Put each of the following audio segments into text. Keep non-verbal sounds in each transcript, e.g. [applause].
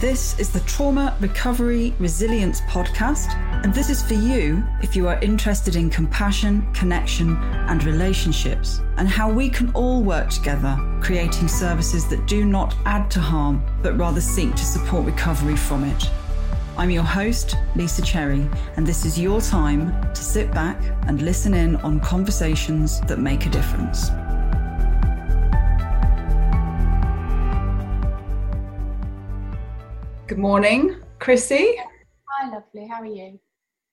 This is the Trauma Recovery Resilience Podcast, and this is for you if you are interested in compassion, connection, and relationships, and how we can all work together, creating services that do not add to harm, but rather seek to support recovery from it. I'm your host, Lisa Cherry, and this is your time to sit back and listen in on conversations that make a difference. Good morning, Chrissy. Hi, lovely. How are you?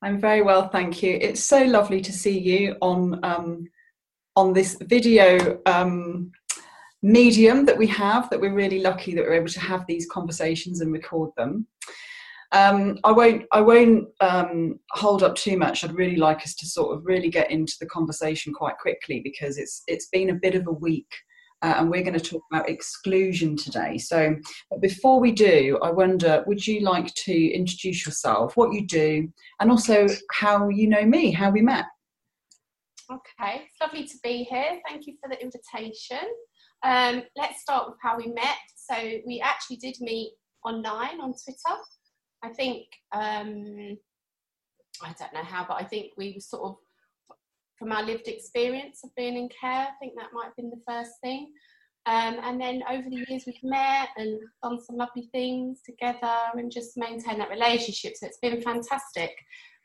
I'm very well, thank you. It's so lovely to see you on um, on this video um, medium that we have. That we're really lucky that we're able to have these conversations and record them. Um, I won't. I won't um, hold up too much. I'd really like us to sort of really get into the conversation quite quickly because it's it's been a bit of a week uh, and we're going to talk about exclusion today. So, but before we do, I wonder would you like to introduce yourself, what you do, and also how you know me, how we met? Okay, it's lovely to be here. Thank you for the invitation. Um, let's start with how we met. So, we actually did meet online on Twitter. I think, um, I don't know how, but I think we were sort of from our lived experience of being in care. I think that might have been the first thing. Um, and then over the years, we've met and done some lovely things together and just maintained that relationship. So it's been fantastic.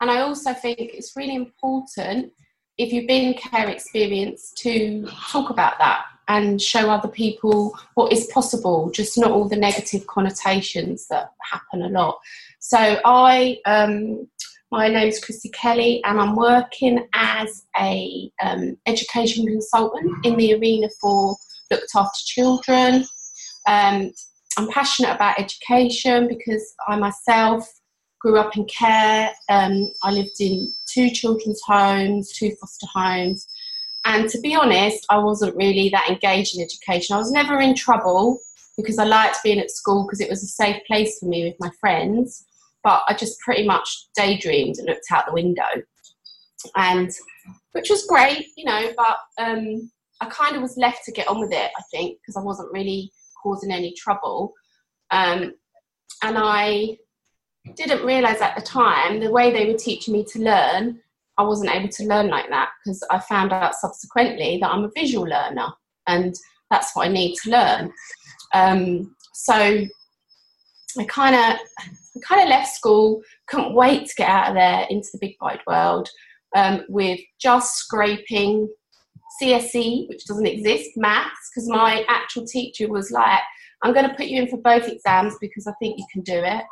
And I also think it's really important if you've been in care experience to talk about that and show other people what is possible, just not all the negative connotations that happen a lot. So I um, my name's is Chrissy Kelly, and I'm working as a um, education consultant in the arena for looked after children. Um, I'm passionate about education because I myself grew up in care. Um, I lived in two children's homes, two foster homes, and to be honest, I wasn't really that engaged in education. I was never in trouble because I liked being at school because it was a safe place for me with my friends but I just pretty much daydreamed and looked out the window, and which was great, you know. But um, I kind of was left to get on with it, I think, because I wasn't really causing any trouble, um, and I didn't realize at the time the way they were teaching me to learn. I wasn't able to learn like that because I found out subsequently that I'm a visual learner and that's what I need to learn. Um, so I kind of kind of left school, couldn't wait to get out of there into the big wide world um, with just scraping CSE, which doesn't exist, maths, because my actual teacher was like, I'm going to put you in for both exams because I think you can do it,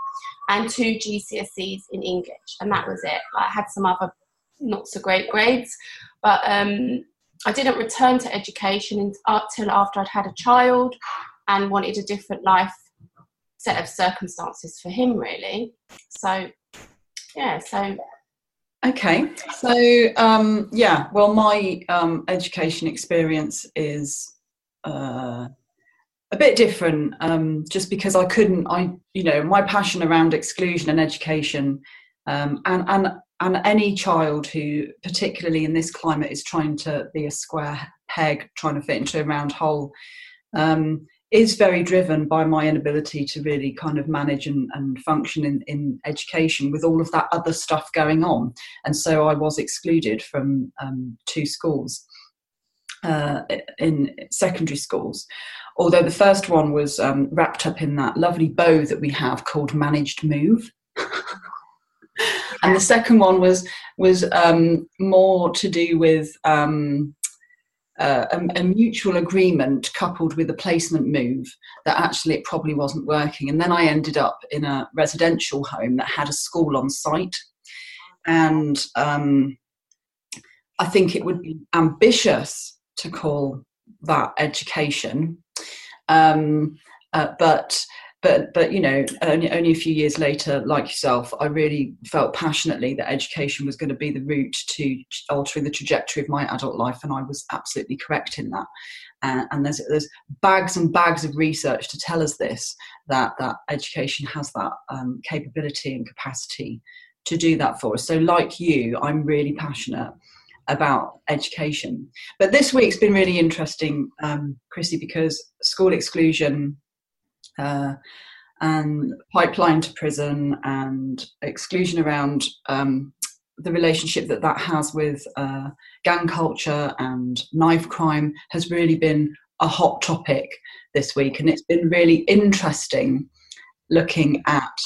and two GCSEs in English, and that was it. I had some other not so great grades, but um, I didn't return to education until after I'd had a child and wanted a different life set of circumstances for him, really. So, yeah, so. Okay, so um, yeah, well, my um, education experience is uh, a bit different um, just because I couldn't, I, you know, my passion around exclusion and education um, and, and, and any child who, particularly in this climate, is trying to be a square peg, trying to fit into a round hole. Um, is very driven by my inability to really kind of manage and, and function in, in education with all of that other stuff going on. And so I was excluded from um, two schools. Uh, in secondary schools, although the first one was um, wrapped up in that lovely bow that we have called managed move. [laughs] and the second one was was um, more to do with um, uh, a, a, mutual agreement coupled with a placement move that actually it probably wasn't working. And then I ended up in a residential home that had a school on site. And um, I think it would be ambitious to call that education. Um, uh, but but but you know only, only a few years later like yourself i really felt passionately that education was going to be the route to altering the trajectory of my adult life and i was absolutely correct in that. Uh, and there's there's bags and bags of research to tell us this that that education has that um, capability and capacity to do that for us. So like you i'm really passionate about education. But this week's been really interesting um, chrissy because school exclusion uh, and pipeline to prison and exclusion around um, the relationship that that has with uh, gang culture and knife crime has really been a hot topic this week, and it's been really interesting looking at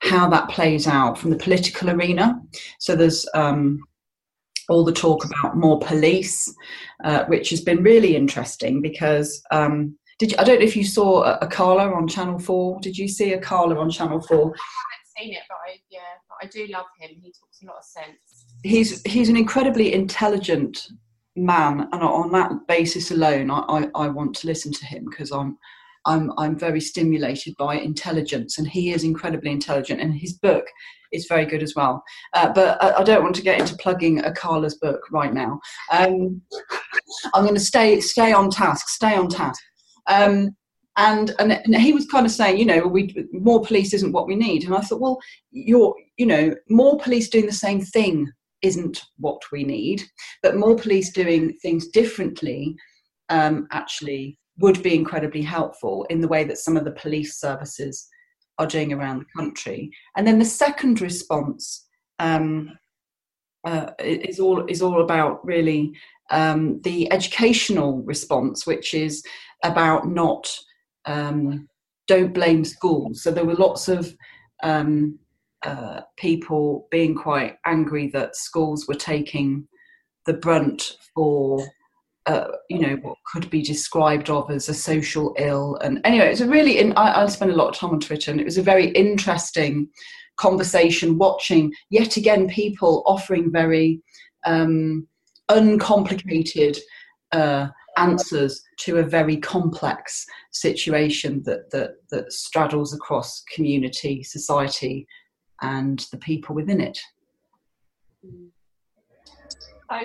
how that plays out from the political arena. So there's um, all the talk about more police, uh, which has been really interesting because um, did you, I don't know if you saw Akala on Channel Four. Did you see Akala on Channel Four? I haven't seen it, but I yeah, but I do love him. He talks a lot of sense. He's he's an incredibly intelligent man, and on that basis alone, I I, I want to listen to him because I'm. I'm, I'm very stimulated by intelligence, and he is incredibly intelligent, and his book is very good as well. Uh, but I, I, don't want to get into plugging Akala's book right now. Um, I'm going to stay stay on task. Stay on task. Um, and, and, and he was kind of saying, you know, we more police isn't what we need. And I thought, well, you're, you know, more police doing the same thing isn't what we need, but more police doing things differently um, actually would be incredibly helpful in the way that some of the police services are doing around the country. And then the second response um, uh, is all is all about really um, the educational response, which is about not um, don't blame schools. So there were lots of um, uh, people being quite angry that schools were taking the brunt for uh, you know what could be described of as a social ill and anyway it's a really in, I, I spent a lot of time on twitter and it was a very interesting conversation watching yet again people offering very um, uncomplicated uh, answers to a very complex situation that, that, that straddles across community, society, and the people within it. So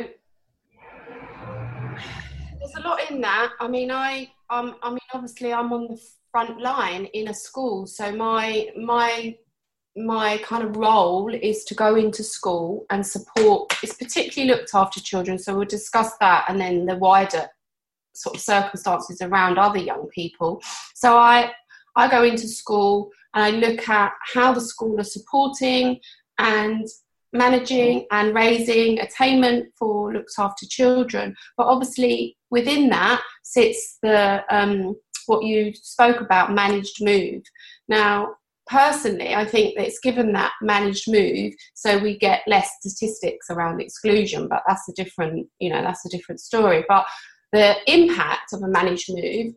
there's a lot in that. I mean, I um, I mean, obviously, I'm on the front line in a school, so my my my kind of role is to go into school and support. It's particularly looked after children, so we'll discuss that, and then the wider sort of circumstances around other young people. So I I go into school and I look at how the school are supporting and managing and raising attainment for looked after children. But obviously within that sits the um, what you spoke about managed move. Now personally i think that it's given that managed move so we get less statistics around exclusion but that's a different you know that's a different story but the impact of a managed move,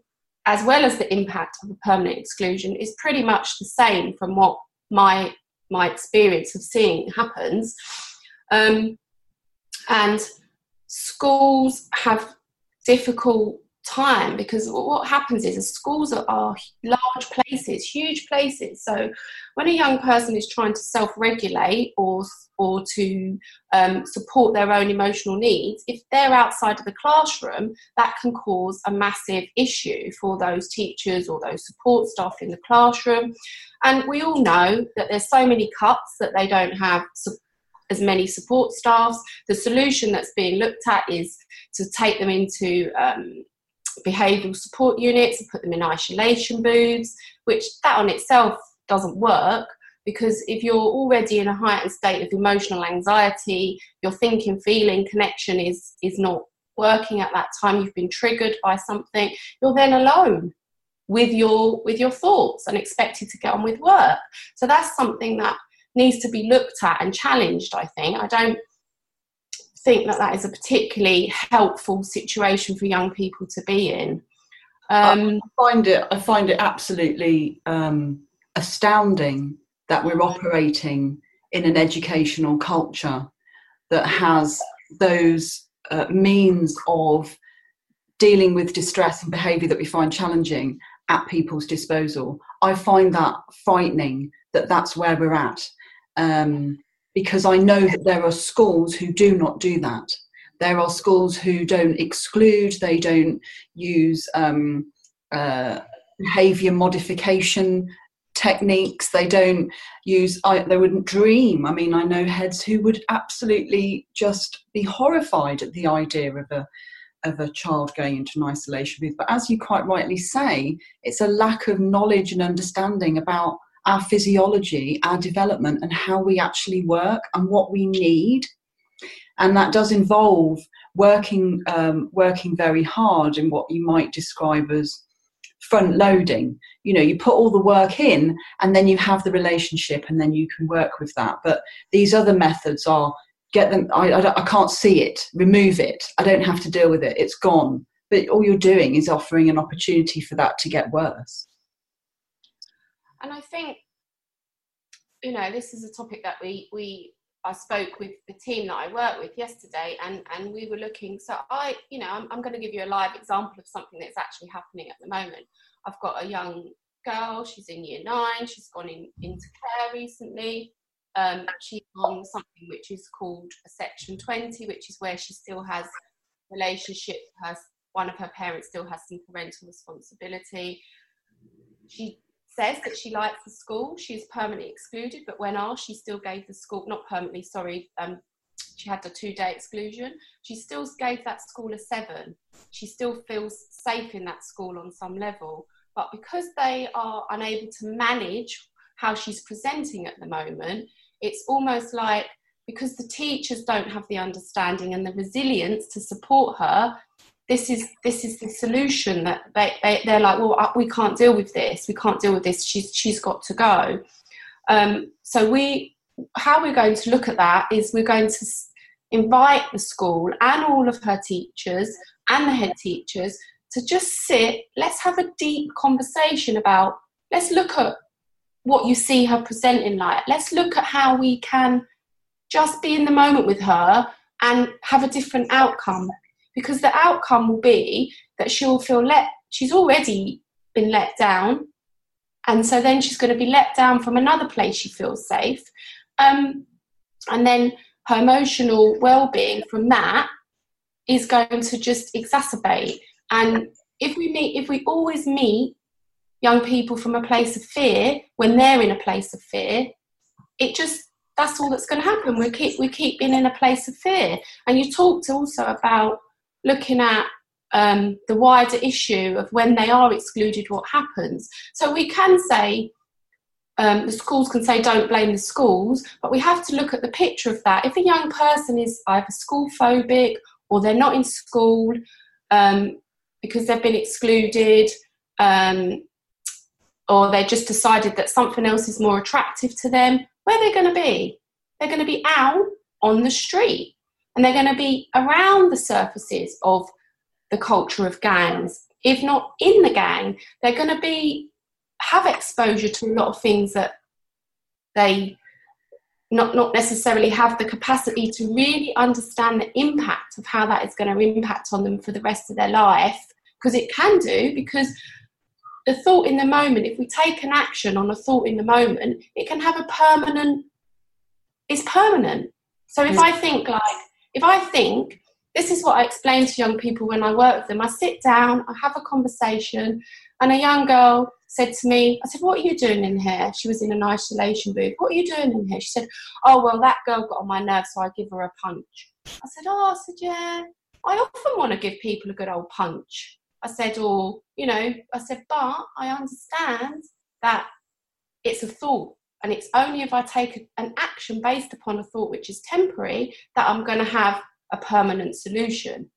as well as the impact of a permanent exclusion, is pretty much the same from what my my experience of seeing happens. Um, and schools have difficult time because what happens is schools are, are, large places huge places so when a young person is trying to self-regulate or or to um, support their own emotional needs if they're outside of the classroom that can cause a massive issue for those teachers or those support staff in the classroom and we all know that there's so many cuts that they don't have as many support staffs. The solution that's being looked at is to take them into um, behavioural support units and put them in isolation booths, which that on itself doesn't work because if you're already in a heightened state of emotional anxiety, your thinking, feeling, connection is is not working at that time. You've been triggered by something. You're then alone with your with your thoughts and expected to get on with work. So that's something that needs to be looked at and challenged. I think I don't think that that is a particularly helpful situation for young people to be in. Um, I find it. I find it absolutely um, astounding that we're operating in an educational culture that has those uh, means of dealing with distress and behaviour that we find challenging at people's disposal. I find that frightening that that's where we're at. Um, because I know that there are schools who do not do that. There are schools who don't exclude, they don't use um, uh, behavior modification techniques, they don't use, I, they wouldn't dream. I mean, I know heads who would absolutely just be horrified at the idea of a of a child going into an isolation booth. But as you quite rightly say, it's a lack of knowledge and understanding about our physiology, our development, and how we actually work and what we need. And that does involve working um, working very hard in what you might describe as front loading. You know, you put all the work in, and then you have the relationship, and then you can work with that. But these other methods are get them. I, I, I can't see it. Remove it. I don't have to deal with it. It's gone. But all you're doing is offering an opportunity for that to get worse. And I think, you know, this is a topic that we we I spoke with the team that I work with yesterday, and and we were looking. So I, you know, I'm, I'm going to give you a live example of something that's actually happening at the moment. I've got a young girl. She's in year nine. She's gone in, into care recently. Um, she's on something which is called a section 20, which is where she still has relationship. Has one of her parents still has some parental responsibility. She says that she likes the school. She is permanently excluded, but when asked, she still gave the school, not permanently, sorry, um, she had a two day exclusion. She still gave that school a seven. She still feels safe in that school on some level. But because they are unable to manage how she's presenting at the moment, it's almost like because the teachers don't have the understanding and the resilience to support her, this is this is the solution that they, they they're like well we can't deal with this. We can't deal with this. She's she's got to go. Um, so we how we're going to look at that is we're going to invite the school and all of her teachers and the head teachers to just sit. Let's have a deep conversation about let's look at what you see her presenting like. Let's look at how we can just be in the moment with her and have a different outcome because the outcome will be that she'll feel let she's already been let down. And so then she's going to be let down from another place she feels safe. Um, and then her emotional well-being from that is going to just exacerbate. And if we meet if we always meet young people from a place of fear when they're in a place of fear it just that's all that's going to happen. We keep we keep being in a place of fear. And you talked also about looking at um, the wider issue of when they are excluded, what happens. So we can say, um, the schools can say, don't blame the schools, but we have to look at the picture of that. If a young person is either school phobic or they're not in school um, because they've been excluded, um, or they've just decided that something else is more attractive to them, where they're they going to be? They're going to be out on the street and they're going to be around the surfaces of the culture of gangs. If not in the gang they're going to be have exposure to a lot of things that they not not necessarily have the capacity to really understand the impact of how that is going to impact on them for the rest of their life. Because it can do because the thought in the moment if we take an action on a thought in the moment it can have a permanent it's permanent. So if i think like if I think this is what I explain to young people when I work with them, I sit down, I have a conversation, and a young girl said to me, I said, What are you doing in here? She was in an isolation booth. What are you doing in here? She said, Oh, well, that girl got on my nerves, so I give her a punch. I said, Oh, I said, Yeah, I often want to give people a good old punch. I said, Or, you know, I said, But I understand that it's a thought. And it's only if I take an action based upon a thought which is temporary that I'm going to have a permanent solution.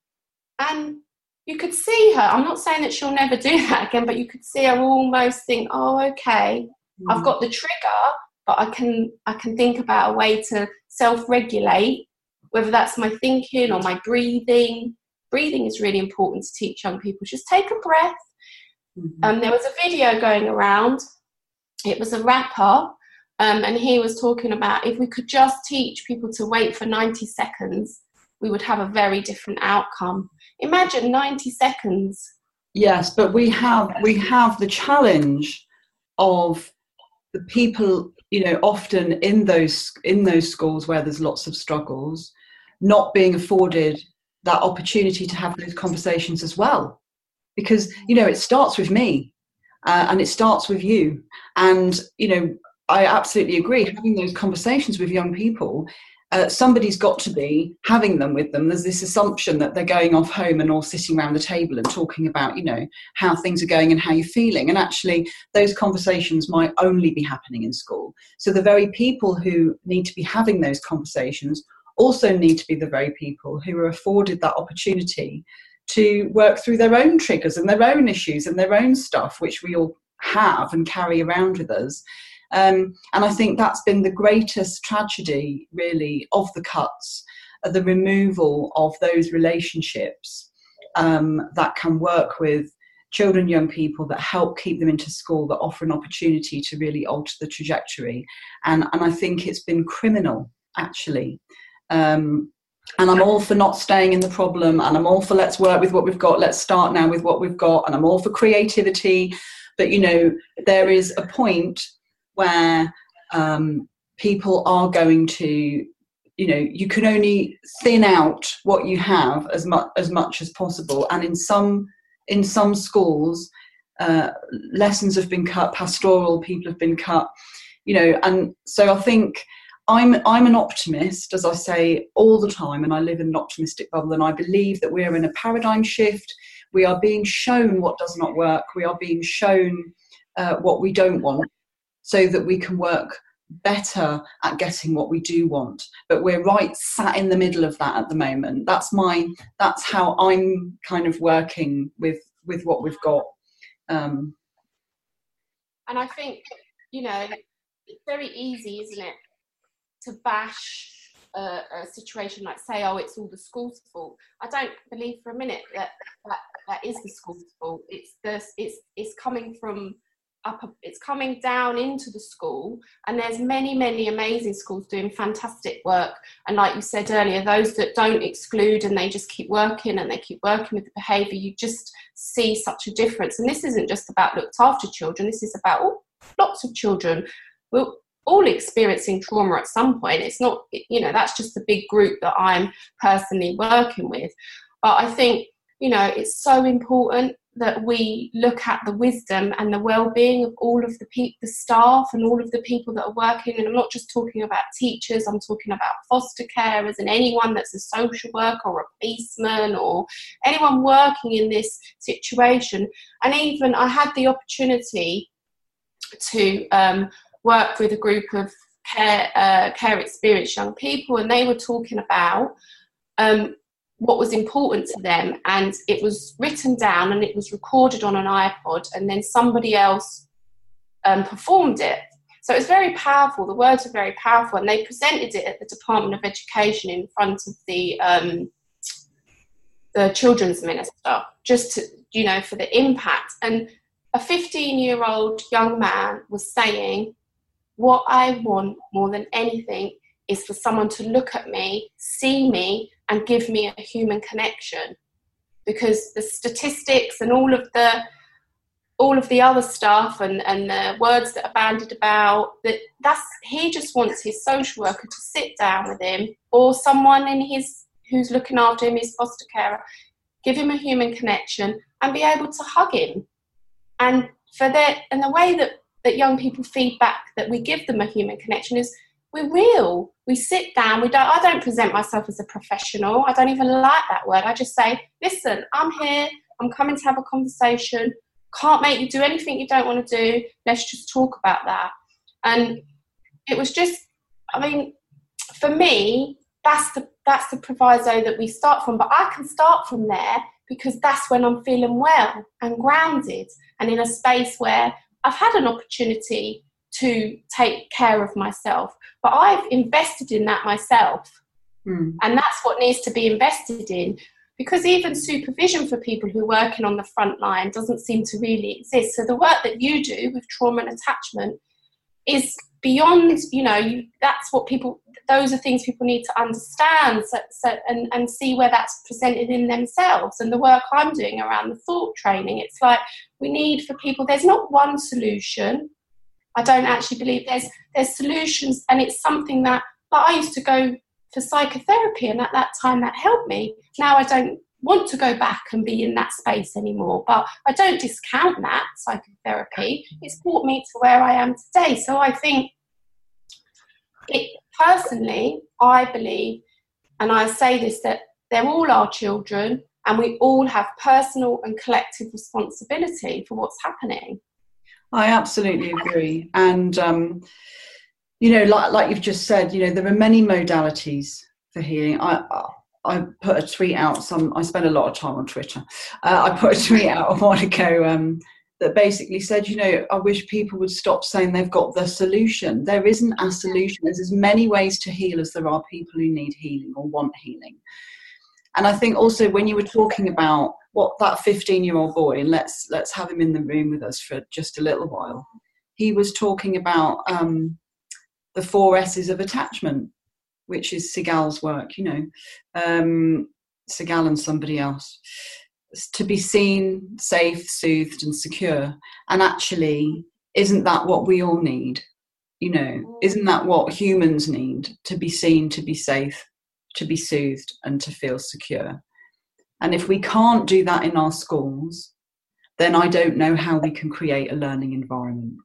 And you could see her, I'm not saying that she'll never do [laughs] that again, but you could see her almost think, oh, okay, mm. I've got the trigger, but I can I can think about a way to self-regulate, whether that's my thinking or my breathing. Breathing is really important to teach young people. Just take a breath. Mm-hmm. Um, there was a video going around. It was a rapper um, and he was talking about if we could just teach people to wait for 90 seconds, we would have a very different outcome. Imagine 90 seconds. Yes, but we have we have the challenge of the people, you know, often in those in those schools where there's lots of struggles, not being afforded that opportunity to have those conversations as well. Because, you know, it starts with me uh, and it starts with you. And, you know, I absolutely agree. Having those conversations with young people uh, somebody's got to be having them with them. There's this assumption that they're going off home and all sitting around the table and talking about, you know, how things are going and how you're feeling. And actually, those conversations might only be happening in school. So the very people who need to be having those conversations also need to be the very people who are afforded that opportunity to work through their own triggers and their own issues and their own stuff, which we all have and carry around with us. Um, and I think that's been the greatest tragedy, really, of the cuts, uh, the removal of those relationships um, that can work with children, young people that help keep them into school, that offer an opportunity to really alter the trajectory. And, and I think it's been criminal, actually. Um, and I'm all for not staying in the problem, and I'm all for let's work with what we've got, let's start now with what we've got, and I'm all for creativity. But you know, there is a point where um, people are going to you know you can only thin out what you have as much as much as possible. And in some in some schools uh, lessons have been cut pastoral people have been cut you know and so i think i'm i'm an optimist as i say all the time and i live in an optimistic bubble and i believe that we're in a paradigm shift. We are being shown what does not work. We are being shown uh, what we don't want so that we can work better at getting what we do want. But we're right sat in the middle of that at the moment. That's my that's how i'm kind of working with with what we've got. Um and i think you know it's very easy isn't it to bash a, a, situation like say oh it's all the school's fault. I don't believe for a minute that that, that is the school's fault. It's this it's it's coming from up it's coming down into the school and there's many many amazing schools doing fantastic work. And like you said earlier those that don't exclude and they just keep working and they keep working with the behavior you just see such a difference. And this isn't just about looked after children this is about all, lots of children. We're all experiencing trauma at some point. It's not you know that's just the big group that i'm personally working with. But i think you know it's so important that we look at the wisdom and the well-being of all of the the staff and all of the people that are working. And I'm not just talking about teachers I'm talking about foster carers and anyone that's a social worker or a policeman or anyone working in this situation. And even I had the opportunity to um, work with a group of care uh, care experienced young people and they were talking about um, what was important to them and it was written down and it was recorded on an iPod and then somebody else um, performed it. So it was very powerful. The words were very powerful and they presented it at the Department of Education in front of the um, the children's minister just to you know for the impact and a 15 year old young man was saying what I want more than anything is for someone to look at me, see me, and give me a human connection. Because the statistics and all of the all of the other stuff and, and the words that are bandied about that that's he just wants his social worker to sit down with him or someone in his who's looking after him his foster carer give him a human connection and be able to hug him and for that and the way that that young people feedback that we give them a human connection is we're real. We sit down. We don't. I don't present myself as a professional. I don't even like that word. I just say, listen, I'm here. I'm coming to have a conversation. Can't make you do anything you don't want to do. Let's just talk about that. And it was just. I mean, for me, that's the that's the proviso that we start from. But I can start from there because that's when I'm feeling well and grounded and in a space where I've had an opportunity to take care of myself. But I've invested in that myself. Mm. And that's what needs to be invested in. Because even supervision for people who are working on the front line doesn't seem to really exist. So the work that you do with trauma and attachment is beyond, you know, you, that's what people, those are things people need to understand so, so, and, and see where that's presented in themselves. And the work I'm doing around the thought training, it's like we need for people, there's not one solution I don't actually believe there's there's solutions, and it's something that. But I used to go for psychotherapy, and at that time that helped me. Now I don't want to go back and be in that space anymore, but I don't discount that psychotherapy. It's brought me to where I am today. So I think it, personally, I believe, and I say this, that they're all our children and we all have personal and collective responsibility for what's happening. I absolutely agree. And, um, you know, like, like you've just said, you know, there are many modalities for healing. I, I put a tweet out. Some I spend a lot of time on Twitter. Uh, I put a tweet out a while ago um, that basically said, you know, I wish people would stop saying they've got the solution. There isn't a solution. There's as many ways to heal as there are people who need healing or want healing. And I think also when you were talking about what that 15 year old boy, and let's let's have him in the room with us for just a little while. He was talking about um, the four S's of attachment, which is Siegel's work, you know, um, Siegel and somebody else to be seen, safe, soothed, and secure. And actually, isn't that what we all need? You know, isn't that what humans need to be seen, to be safe, to be soothed, and to feel secure? And if we can't do that in our schools, then I don't know how we can create a learning environment.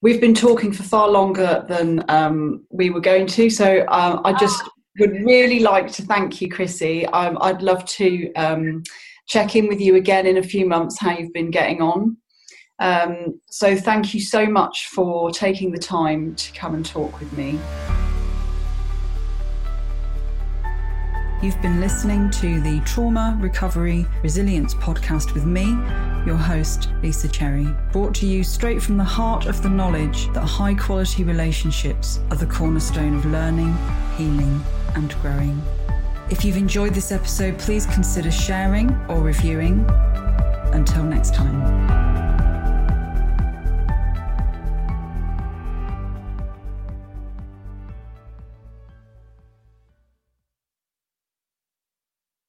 We've been talking for far longer than um, we were going to, so uh, I just would really like to thank you, Chrissy. Um, I'd love to um, check in with you again in a few months how you've been getting on. Um, so, thank you so much for taking the time to come and talk with me. You've been listening to the Trauma Recovery Resilience podcast with me, your host, Lisa Cherry, brought to you straight from the heart of the knowledge that high quality relationships are the cornerstone of learning, healing, and growing. If you've enjoyed this episode, please consider sharing or reviewing. Until next time.